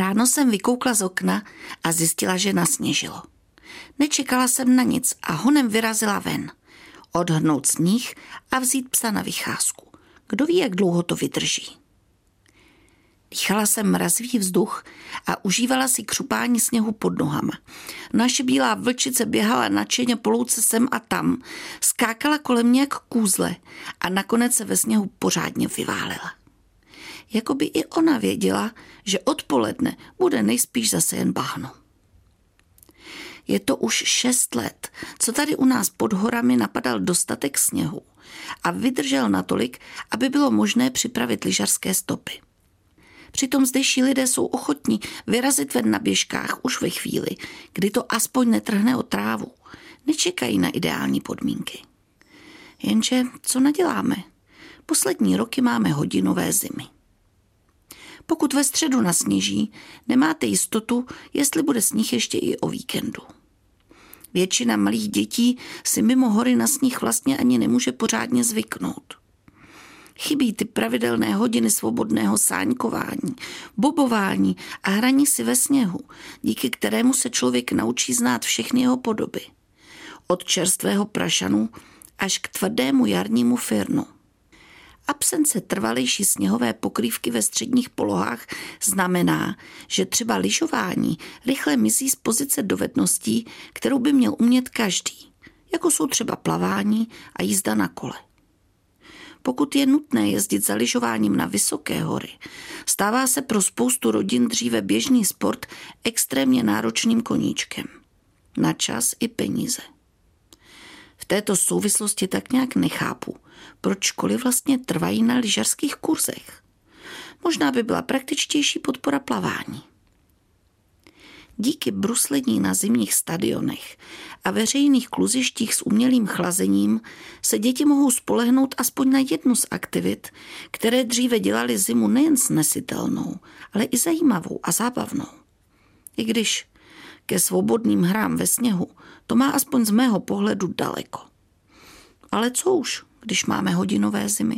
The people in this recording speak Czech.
Ráno jsem vykoukla z okna a zjistila, že nasněžilo. Nečekala jsem na nic a honem vyrazila ven. Odhrnout sníh a vzít psa na vycházku. Kdo ví, jak dlouho to vydrží. Dýchala jsem mrazivý vzduch a užívala si křupání sněhu pod nohama. Naše bílá vlčice běhala nadšeně po louce sem a tam, skákala kolem mě jak kůzle a nakonec se ve sněhu pořádně vyválela. Jakoby i ona věděla, že odpoledne bude nejspíš zase jen bahno. Je to už šest let, co tady u nás pod horami napadal dostatek sněhu a vydržel natolik, aby bylo možné připravit lyžařské stopy. Přitom zdejší lidé jsou ochotní vyrazit ven na běžkách už ve chvíli, kdy to aspoň netrhne o trávu. Nečekají na ideální podmínky. Jenže co naděláme? Poslední roky máme hodinové zimy. Pokud ve středu nasněží, nemáte jistotu, jestli bude sníh ještě i o víkendu. Většina malých dětí si mimo hory na sníh vlastně ani nemůže pořádně zvyknout. Chybí ty pravidelné hodiny svobodného sáňkování, bobování a hraní si ve sněhu, díky kterému se člověk naučí znát všechny jeho podoby. Od čerstvého prašanu až k tvrdému jarnímu firnu. Absence trvalejší sněhové pokrývky ve středních polohách znamená, že třeba lyžování rychle mizí z pozice dovedností, kterou by měl umět každý, jako jsou třeba plavání a jízda na kole. Pokud je nutné jezdit za lyžováním na vysoké hory, stává se pro spoustu rodin dříve běžný sport extrémně náročným koníčkem. Na čas i peníze. V této souvislosti tak nějak nechápu, proč školy vlastně trvají na lyžařských kurzech. Možná by byla praktičtější podpora plavání. Díky bruslení na zimních stadionech a veřejných kluzištích s umělým chlazením se děti mohou spolehnout aspoň na jednu z aktivit, které dříve dělali zimu nejen snesitelnou, ale i zajímavou a zábavnou. I když ke svobodným hrám ve sněhu to má aspoň z mého pohledu daleko. Ale co už, když máme hodinové zimy?